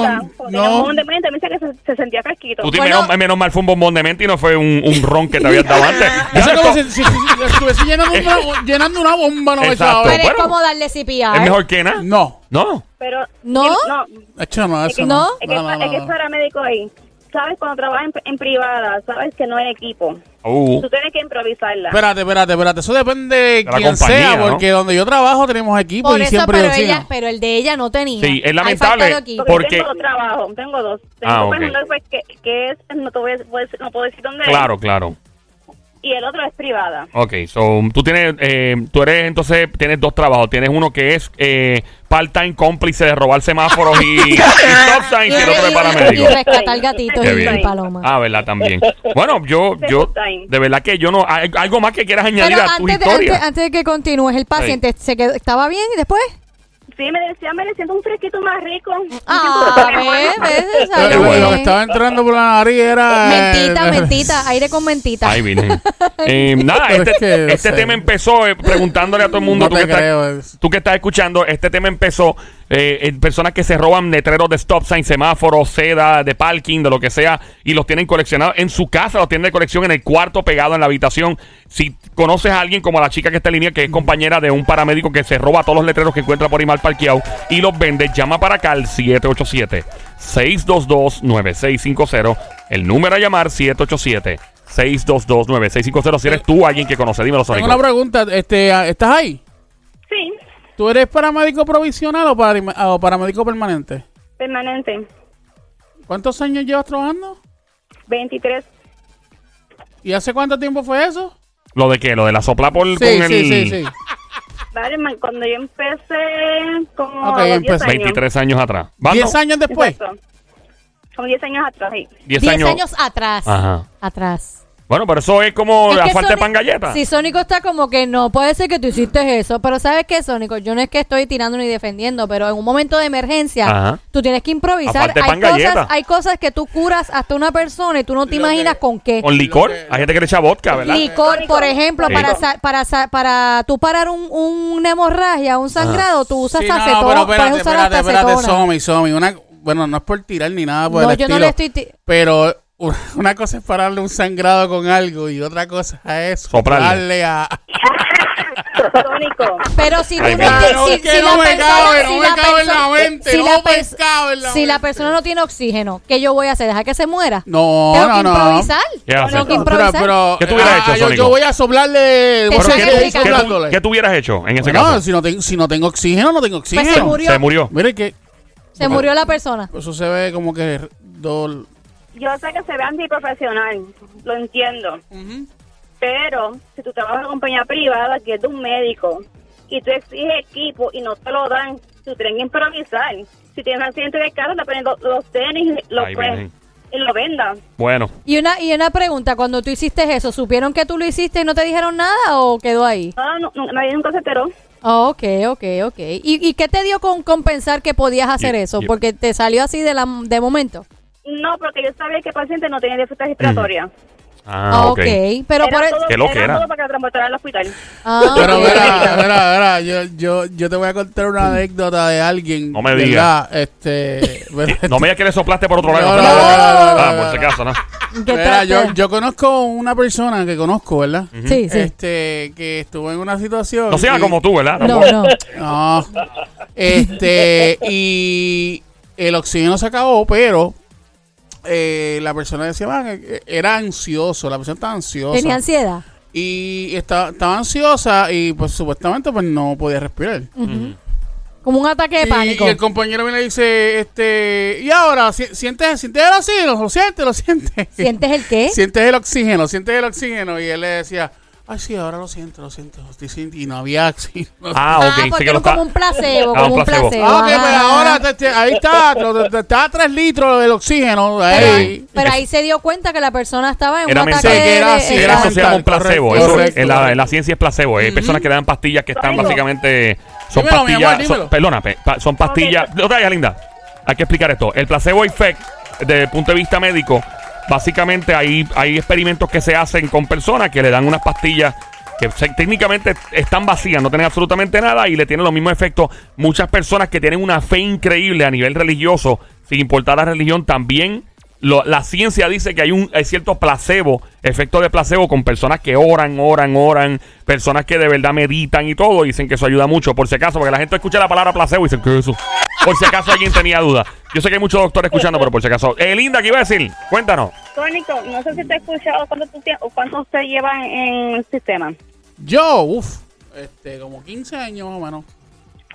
[SPEAKER 5] menta, un
[SPEAKER 3] No.
[SPEAKER 5] bombón de menta, que se, se sentía fresquito.
[SPEAKER 1] Tú
[SPEAKER 2] Bueno.
[SPEAKER 1] menos, menos mal fue un bombón de menta y no fue un, un ron que te habías dado antes. Ya
[SPEAKER 3] Eso es como si, si- si- si estuviese llenando una, llenando una bomba, no me
[SPEAKER 1] Exacto.
[SPEAKER 2] Pero
[SPEAKER 1] bueno.
[SPEAKER 2] es como darle CPR.
[SPEAKER 1] es mejor que nada.
[SPEAKER 3] No.
[SPEAKER 1] No.
[SPEAKER 5] Pero,
[SPEAKER 2] ¿No?
[SPEAKER 5] no,
[SPEAKER 3] Hecho, no,
[SPEAKER 5] es
[SPEAKER 3] eso
[SPEAKER 5] que,
[SPEAKER 3] no.
[SPEAKER 5] es que,
[SPEAKER 3] No, no,
[SPEAKER 5] es que
[SPEAKER 3] no,
[SPEAKER 5] es
[SPEAKER 3] no.
[SPEAKER 5] paramédico ahí. Sabes, cuando trabajas en, en privada, sabes que no hay equipo.
[SPEAKER 1] Uh.
[SPEAKER 5] Tú tienes que improvisarla.
[SPEAKER 3] Espérate, espérate, espérate. Eso depende de
[SPEAKER 1] la
[SPEAKER 3] quién
[SPEAKER 1] compañía,
[SPEAKER 3] sea,
[SPEAKER 1] ¿no?
[SPEAKER 3] porque donde yo trabajo tenemos equipo
[SPEAKER 2] Por
[SPEAKER 3] y
[SPEAKER 2] eso,
[SPEAKER 3] siempre
[SPEAKER 2] pero, ella, pero el de ella no tenía.
[SPEAKER 1] Sí, es lamentable.
[SPEAKER 2] de.
[SPEAKER 5] Porque
[SPEAKER 1] porque-
[SPEAKER 5] tengo dos trabajos, tengo dos. Tengo
[SPEAKER 1] Ah,
[SPEAKER 5] pues,
[SPEAKER 1] ok.
[SPEAKER 5] uno pues, que, que es, no te voy a, puedo decir- no puedo decir dónde
[SPEAKER 1] Claro, claro.
[SPEAKER 5] Y el otro es privada.
[SPEAKER 1] Ok, so tú tienes, eh, tú eres entonces, tienes dos trabajos. Tienes uno que es eh, part-time cómplice de robar semáforos y, y stop signs y el otro de
[SPEAKER 2] y,
[SPEAKER 1] paramédico.
[SPEAKER 2] y rescatar gatitos y, palomas.
[SPEAKER 1] Ah, ¿verdad? También. Bueno, yo,
[SPEAKER 5] De
[SPEAKER 1] yo, de verdad que yo no, hay algo más que quieras añadir
[SPEAKER 2] Pero
[SPEAKER 1] a tu
[SPEAKER 2] antes de,
[SPEAKER 1] historia.
[SPEAKER 2] antes, antes de que continúes, el paciente se quedó, estaba bien y después.
[SPEAKER 5] Sí, me decía, me siento un fresquito más rico.
[SPEAKER 2] Ah, ves,
[SPEAKER 3] que estaba entrando por la nariz era.
[SPEAKER 2] Mentita,
[SPEAKER 3] eh,
[SPEAKER 2] mentita, aire con mentita.
[SPEAKER 1] Ay, Virgen. Eh, nada,
[SPEAKER 3] Pero
[SPEAKER 1] este,
[SPEAKER 3] es que, no
[SPEAKER 1] este tema empezó eh, preguntándole a todo el mundo.
[SPEAKER 3] No
[SPEAKER 1] tú,
[SPEAKER 3] te
[SPEAKER 1] que estás,
[SPEAKER 3] creo, es-
[SPEAKER 1] tú que estás escuchando, este tema empezó eh, en personas que se roban letreros de stop sign, semáforos, seda, de parking, de lo que sea, y los tienen coleccionados en su casa, los tienen de colección en el cuarto, pegado en la habitación. Si conoces a alguien como la chica que está en línea, que es compañera de un paramédico que se roba todos los letreros que encuentra por ahí mal parqueado y los vende, llama para acá al 787-622-9650. El número a llamar 787 622-9650. Si eres tú alguien que conoce, dímelo,
[SPEAKER 3] Tengo
[SPEAKER 1] Sónico.
[SPEAKER 3] una pregunta. Este, ah, ¿Estás ahí?
[SPEAKER 5] Sí,
[SPEAKER 3] ¿Tú eres paramédico provisional o, para- o paramédico permanente?
[SPEAKER 5] permanente.
[SPEAKER 3] ¿Cuántos años llevas trabajando?
[SPEAKER 5] 23.
[SPEAKER 3] ¿Y hace cuánto tiempo fue eso?
[SPEAKER 1] ¿Lo de qué? ¿Lo de la sopla por
[SPEAKER 3] Sí,
[SPEAKER 1] con el
[SPEAKER 3] sí, sí, sí.
[SPEAKER 5] Vale, man, cuando yo empecé, como
[SPEAKER 3] Ok,
[SPEAKER 5] a los 10 años.
[SPEAKER 1] 23 años atrás? ¿Bando?
[SPEAKER 3] ¿Diez años después?
[SPEAKER 5] Exacto. Como 10 años atrás, sí.
[SPEAKER 1] 10
[SPEAKER 2] Diez
[SPEAKER 1] años.
[SPEAKER 2] años atrás.
[SPEAKER 1] Ajá.
[SPEAKER 2] Atrás.
[SPEAKER 1] Bueno, pero eso es como
[SPEAKER 2] Es
[SPEAKER 1] la falta de pan galleta.
[SPEAKER 2] Sí, Sónico está como que no puede ser que tú hiciste eso. Pero ¿sabes qué, Sónico? Yo no es que estoy tirando ni defendiendo, pero en un momento de emergencia,
[SPEAKER 1] Ajá.
[SPEAKER 2] tú tienes que improvisar.
[SPEAKER 1] Aparte de
[SPEAKER 2] Hay
[SPEAKER 1] pan galleta.
[SPEAKER 2] cosas, hay cosas que tú curas hasta una persona y tú no te imaginas con qué.
[SPEAKER 1] Con licor.
[SPEAKER 3] Que-
[SPEAKER 1] Hay gente que le echa vodka, ¿verdad?
[SPEAKER 2] Licor, por ejemplo,
[SPEAKER 1] Sí.
[SPEAKER 2] para, sa- para, sa- para tú parar un, una hemorragia, un sangrado, tú usas
[SPEAKER 3] Sí, no,
[SPEAKER 2] acetona,
[SPEAKER 3] pero
[SPEAKER 2] puedes
[SPEAKER 3] espérate,
[SPEAKER 2] usar
[SPEAKER 3] espérate, espérate. Somi, Somi. Una, bueno, no es por tirar ni nada por
[SPEAKER 2] No,
[SPEAKER 3] el
[SPEAKER 2] yo no
[SPEAKER 3] estilo,
[SPEAKER 2] le estoy
[SPEAKER 3] Pero una, cosa es pararle un sangrado con algo y otra cosa es
[SPEAKER 1] Soplarle.
[SPEAKER 3] darle a...
[SPEAKER 5] Tónico.
[SPEAKER 2] Pero si tú
[SPEAKER 1] Ay,
[SPEAKER 2] no,
[SPEAKER 3] No,
[SPEAKER 2] si, si
[SPEAKER 3] no
[SPEAKER 2] la
[SPEAKER 3] me
[SPEAKER 2] persona,
[SPEAKER 3] cabe, no
[SPEAKER 2] si
[SPEAKER 3] me
[SPEAKER 2] la
[SPEAKER 3] cabe en la
[SPEAKER 2] persona-
[SPEAKER 3] mente,
[SPEAKER 2] si
[SPEAKER 3] no
[SPEAKER 2] la
[SPEAKER 3] me
[SPEAKER 2] pers-
[SPEAKER 3] cabe en la
[SPEAKER 2] si la
[SPEAKER 3] mente.
[SPEAKER 2] persona no tiene oxígeno, ¿qué yo voy a hacer? ¿Dejar que se muera?
[SPEAKER 3] No,
[SPEAKER 2] Tengo
[SPEAKER 3] no,
[SPEAKER 2] que
[SPEAKER 3] no.
[SPEAKER 2] improvisar.
[SPEAKER 1] ¿Qué haces?
[SPEAKER 2] Tengo que
[SPEAKER 3] Pero,
[SPEAKER 2] improvisar.
[SPEAKER 3] pero,
[SPEAKER 1] ¿Qué tú hubieras
[SPEAKER 3] ah,
[SPEAKER 1] hecho,
[SPEAKER 3] yo,
[SPEAKER 1] Sónico?
[SPEAKER 3] yo voy a soplarle...
[SPEAKER 2] Te
[SPEAKER 3] seguir
[SPEAKER 2] explicando.
[SPEAKER 1] ¿Qué, tú, qué tú hubieras hecho en ese
[SPEAKER 3] Bueno,
[SPEAKER 1] caso?
[SPEAKER 3] si no, tengo, si no tengo oxígeno, no tengo oxígeno.
[SPEAKER 2] Pues se murió.
[SPEAKER 1] Se murió.
[SPEAKER 3] Mire que
[SPEAKER 2] Se murió la persona.
[SPEAKER 3] eso se ve como que... dol-
[SPEAKER 5] Yo sé que se ve antiprofesional, lo entiendo. Pero si tú trabajas en una compañía privada que es de un médico y tú exiges equipo y no te lo dan, tú tienes que improvisar. Si tienes un accidente de carro, te ponen los, los tenis, los
[SPEAKER 1] Ay,
[SPEAKER 5] pues, y lo venda.
[SPEAKER 1] Bueno,
[SPEAKER 2] Y una, y una pregunta, cuando tú hiciste eso, ¿supieron que tú lo hiciste y no te dijeron nada o quedó ahí?
[SPEAKER 5] No, no, no, nadie nunca se enteró.
[SPEAKER 2] Oh, ok, ok, ok. ¿Y, y qué te dio con, con pensar que podías hacer eso? Porque te salió así de, la, de momento.
[SPEAKER 5] No, porque yo sabía que el paciente no tenía dificultad respiratoria.
[SPEAKER 1] ah, ok.
[SPEAKER 2] Pero por e-
[SPEAKER 5] todo,
[SPEAKER 1] Qué lo que era.
[SPEAKER 5] todo para que la transportaran al hospital.
[SPEAKER 2] Ah,
[SPEAKER 3] Pero
[SPEAKER 2] ok.
[SPEAKER 3] mira, mira, mira, yo, yo, yo te voy a contar una anécdota de alguien.
[SPEAKER 1] No me
[SPEAKER 3] ¿verdad?
[SPEAKER 1] digas.
[SPEAKER 3] Este,
[SPEAKER 1] No me digas que le soplaste por otro lado.
[SPEAKER 3] no, no, no, no,
[SPEAKER 1] ah,
[SPEAKER 3] no,
[SPEAKER 1] por si acaso, ¿no?
[SPEAKER 2] ¿Qué
[SPEAKER 3] Mira,
[SPEAKER 2] trata?
[SPEAKER 3] yo, yo conozco una persona que conozco, ¿verdad?
[SPEAKER 2] Sí, sí.
[SPEAKER 3] Este, que estuvo en una situación.
[SPEAKER 1] No sea
[SPEAKER 3] y-
[SPEAKER 1] como tú, ¿verdad?
[SPEAKER 2] no,
[SPEAKER 1] Tampoco.
[SPEAKER 2] no.
[SPEAKER 3] No. Este, y el oxígeno se acabó, pero eh, la persona decía, "Man, eh, era ansioso, la persona estaba ansiosa.
[SPEAKER 2] Tenía ansiedad.
[SPEAKER 3] y estaba, estaba ansiosa y pues supuestamente pues no podía respirar.
[SPEAKER 2] Como un ataque de
[SPEAKER 3] Y-
[SPEAKER 2] pánico.
[SPEAKER 3] Y, el compañero me le dice, este, y ahora, si- sientes, sientes el oxígeno, lo sientes, lo sientes.
[SPEAKER 2] ¿Sientes el qué?
[SPEAKER 3] Sientes el oxígeno, sientes el oxígeno. Y él le decía, ay, sí, ahora lo siento, lo siento. estoy sinti-". Y no había oxígeno.
[SPEAKER 1] Ah, ok. sí
[SPEAKER 2] porque
[SPEAKER 1] que lo
[SPEAKER 2] es como un placebo,
[SPEAKER 1] Ah,
[SPEAKER 2] como un
[SPEAKER 1] placebo.
[SPEAKER 2] placebo.
[SPEAKER 3] Ah, ok,
[SPEAKER 2] ajá,
[SPEAKER 3] pues ahora te- te- ahí está, lo- te- está a 3 litros del oxígeno.
[SPEAKER 2] Pero,
[SPEAKER 3] ahí.
[SPEAKER 2] pero ahí se dio cuenta que la persona estaba en
[SPEAKER 1] Era
[SPEAKER 2] un ataque
[SPEAKER 3] era así,
[SPEAKER 1] Era
[SPEAKER 3] Era
[SPEAKER 1] asociado a un placebo.
[SPEAKER 3] correcto,
[SPEAKER 1] Eso,
[SPEAKER 3] correcto.
[SPEAKER 1] en, la, en la ciencia es placebo. Hay personas que le dan pastillas que están básicamente. Son
[SPEAKER 3] Dímelo, mi amor,
[SPEAKER 1] pastillas. son-
[SPEAKER 3] dímelo.
[SPEAKER 1] perdona, pe- pa- son pastillas. No te vayas, linda. Hay que explicar esto. El placebo effect, desde el punto de vista médico, básicamente hay, hay experimentos que se hacen con personas que le dan unas pastillas que se- técnicamente están vacías, no tienen absolutamente nada y le tienen los mismos efectos. Muchas personas que tienen una fe increíble a nivel religioso, sin importar la religión, también lo- la ciencia dice que hay un hay cierto placebo, efecto de placebo con personas que oran, oran, oran, personas que de verdad meditan y todo, dicen que eso ayuda mucho, por si acaso, porque la gente escucha la palabra placebo y dicen, ¿qué es eso? Por si acaso alguien tenía duda. Yo sé que hay muchos doctores escuchando, pero por si acaso. Eh, Linda, ¿qué iba a decir? Cuéntanos.
[SPEAKER 5] Tónico, no sé si te he escuchado cuánto, tú cuánto usted lleva en el sistema.
[SPEAKER 3] Yo, uff, este, como 15 años más o menos.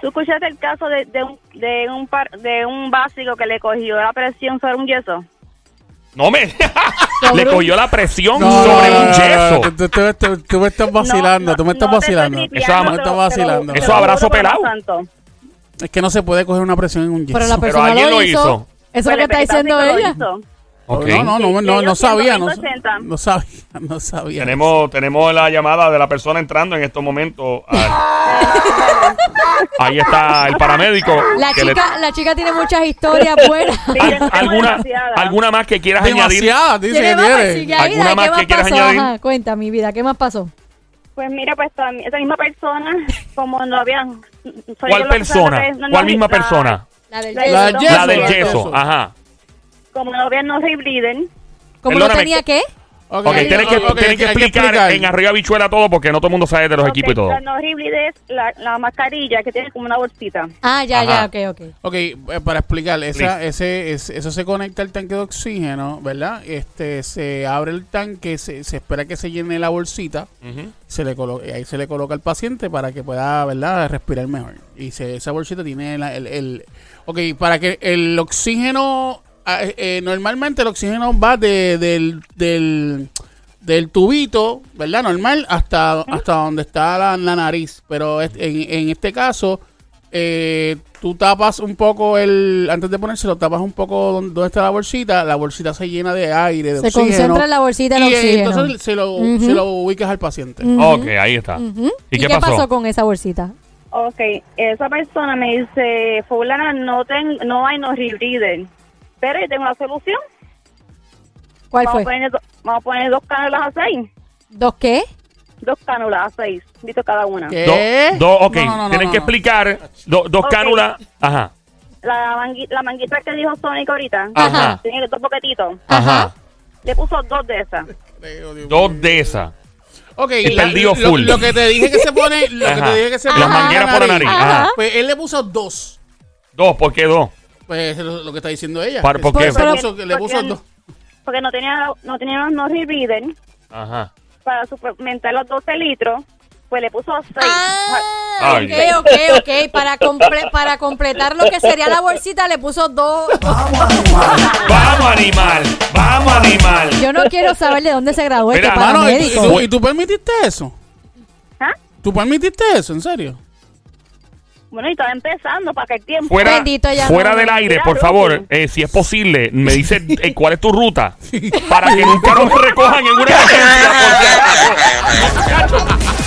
[SPEAKER 5] ¿Tú escuchaste el caso de, de, un, de, un par, de un básico que le cogió la presión sobre un yeso?
[SPEAKER 1] No me. Le cogió la presión
[SPEAKER 3] No,
[SPEAKER 1] sobre
[SPEAKER 3] no,
[SPEAKER 1] un yeso.
[SPEAKER 3] no, Tú, tú- tú- tú me estás vacilando,
[SPEAKER 5] No,
[SPEAKER 3] tú me estás vacilando.
[SPEAKER 1] Eso
[SPEAKER 3] me
[SPEAKER 5] pero-
[SPEAKER 3] estás vacilando.
[SPEAKER 5] pero-
[SPEAKER 1] Eso abrazo pelado.
[SPEAKER 3] Es que no se puede coger una presión en un yeso.
[SPEAKER 2] Pero la
[SPEAKER 1] Pero
[SPEAKER 2] persona
[SPEAKER 1] alguien
[SPEAKER 2] lo hizo.
[SPEAKER 1] hizo.
[SPEAKER 2] Eso es lo que está diciendo ella.
[SPEAKER 5] hizo.
[SPEAKER 1] Ok.
[SPEAKER 3] No, no, no, no, no, sabía, no,
[SPEAKER 5] 180.
[SPEAKER 3] no sabía, no sabía.
[SPEAKER 1] Tenemos, tenemos la llamada de la persona entrando en estos momentos. al- Ahí está el paramédico.
[SPEAKER 2] La
[SPEAKER 1] que le-
[SPEAKER 2] chica, la chica tiene muchas historias buenas.
[SPEAKER 1] Al- ¿Alguna. ¿Alguna más que quieras añadir?
[SPEAKER 3] Demasiada, dice
[SPEAKER 2] ¿Tiene
[SPEAKER 3] que
[SPEAKER 2] más? Pues
[SPEAKER 3] tiene.
[SPEAKER 2] sigue ahí,
[SPEAKER 1] ¿Alguna más
[SPEAKER 2] ¿qué
[SPEAKER 1] que quieras
[SPEAKER 2] pasó?
[SPEAKER 1] añadir?
[SPEAKER 2] Ajá, cuenta mi vida, ¿qué más pasó?
[SPEAKER 5] Pues mira, pues toda mi- esa misma persona, como no había... soy
[SPEAKER 1] ¿Cuál
[SPEAKER 5] yo la
[SPEAKER 1] persona?
[SPEAKER 5] que- no, no,
[SPEAKER 1] ¿Cuál misma
[SPEAKER 5] la-
[SPEAKER 1] persona?
[SPEAKER 2] La del
[SPEAKER 5] La-
[SPEAKER 2] yeso.
[SPEAKER 3] La del
[SPEAKER 5] La
[SPEAKER 3] yeso.
[SPEAKER 1] Del. Ajá.
[SPEAKER 5] Como no había no rebleeding,
[SPEAKER 2] ¿Cómo no
[SPEAKER 1] Perdóname,
[SPEAKER 2] tenía qué?
[SPEAKER 3] Ok,
[SPEAKER 1] Ok, tienes que,
[SPEAKER 3] ok,
[SPEAKER 1] tienes que
[SPEAKER 3] hay
[SPEAKER 1] explicar en arriba bichuela todo porque no todo el mundo sabe de los
[SPEAKER 5] Ok,
[SPEAKER 1] equipos y todo.
[SPEAKER 5] La no rebleed es la, la mascarilla que tiene como una bolsita.
[SPEAKER 2] Ah, ya,
[SPEAKER 1] Ajá.
[SPEAKER 2] ya, ok, ok.
[SPEAKER 3] Ok, eh, para explicar, esa, ese, es- eso se conecta al tanque de oxígeno, ¿verdad? Este, se abre el tanque, se, se espera que se llene la bolsita,
[SPEAKER 1] Ujú.
[SPEAKER 3] se le colo- y ahí se le coloca al paciente para que pueda, ¿verdad?, respirar mejor. Y se- esa bolsita tiene la- el, el- Ok, para que el oxígeno, eh, eh, normalmente el oxígeno va de- del, del, del tubito, ¿verdad?, normal, hasta, hasta donde está la, la nariz. Pero es- en, en este caso, eh, tú tapas un poco el, antes de ponérselo, tapas un poco donde, donde está la bolsita, la bolsita se llena de aire, de
[SPEAKER 2] Se
[SPEAKER 3] oxígeno.
[SPEAKER 2] concentra en la bolsita el
[SPEAKER 3] y eh,
[SPEAKER 2] oxígeno.
[SPEAKER 3] entonces se lo,
[SPEAKER 2] Ujú.
[SPEAKER 3] se lo ubicas al paciente.
[SPEAKER 2] Ujú.
[SPEAKER 1] Ok, ahí está.
[SPEAKER 2] Ujú.
[SPEAKER 1] ¿Y qué pasó?
[SPEAKER 2] con esa bolsita?
[SPEAKER 5] Ok, esa persona me dice, fulana, no, ten, no hay no rebleeding, pero yo tengo una solución.
[SPEAKER 2] ¿Cuál
[SPEAKER 5] Vamos a,
[SPEAKER 2] fue?
[SPEAKER 5] poner, do- vamos a poner dos cánulas a seis.
[SPEAKER 2] ¿Dos qué?
[SPEAKER 5] Dos cánulas a seis, visto cada una.
[SPEAKER 3] ¿Qué?
[SPEAKER 1] Do- do- ok,
[SPEAKER 3] No, no, no,
[SPEAKER 1] tienen
[SPEAKER 3] no,
[SPEAKER 1] que
[SPEAKER 3] no.
[SPEAKER 1] explicar do- dos cánulas. Ajá.
[SPEAKER 5] La, mangui- la manguita que dijo Sonic ahorita,
[SPEAKER 1] Ajá.
[SPEAKER 5] tiene dos boquetitos.
[SPEAKER 1] Ajá.
[SPEAKER 5] Le puso dos de esas.
[SPEAKER 1] Dos de esas.
[SPEAKER 3] Ok,
[SPEAKER 1] Y
[SPEAKER 3] la- lo,
[SPEAKER 1] full.
[SPEAKER 3] lo que te dije que se pone, lo que te dije que se
[SPEAKER 1] Las
[SPEAKER 3] pone en
[SPEAKER 1] mangueras por la nariz. Ajá.
[SPEAKER 3] Pues él le puso dos.
[SPEAKER 1] Dos, ¿por qué dos?
[SPEAKER 3] Pues eso es lo que está diciendo ella.
[SPEAKER 1] ¿por qué?
[SPEAKER 3] se
[SPEAKER 2] Pero-
[SPEAKER 3] puso- que le puso
[SPEAKER 5] porque-
[SPEAKER 3] dos.
[SPEAKER 5] Porque no tenía, no tenía no rebleeding
[SPEAKER 1] Ajá.
[SPEAKER 5] para suplementar los 12 litros, pues le puso seis.
[SPEAKER 2] Ah, ok, ok, ok. Para, comple- para completar lo que sería la bolsita le puso dos.
[SPEAKER 1] Vamos, animal. Vamos, animal.
[SPEAKER 2] Yo no quiero saber de dónde se graduó este
[SPEAKER 1] Mira,
[SPEAKER 3] Mano, ¿y,
[SPEAKER 2] paramédico.
[SPEAKER 3] tú, y tú permitiste eso?
[SPEAKER 5] ¿Ah?
[SPEAKER 3] ¿Tú permitiste eso? ¿En serio?
[SPEAKER 5] Bueno, y estaba empezando para que el tiempo.
[SPEAKER 1] Fuera,
[SPEAKER 2] Bendito, ya
[SPEAKER 1] fuera
[SPEAKER 2] no.
[SPEAKER 1] del aire,
[SPEAKER 5] Mira,
[SPEAKER 1] por favor, eh, si es posible, me dice eh, cuál es tu ruta para que nunca nos recojan en una emergencia.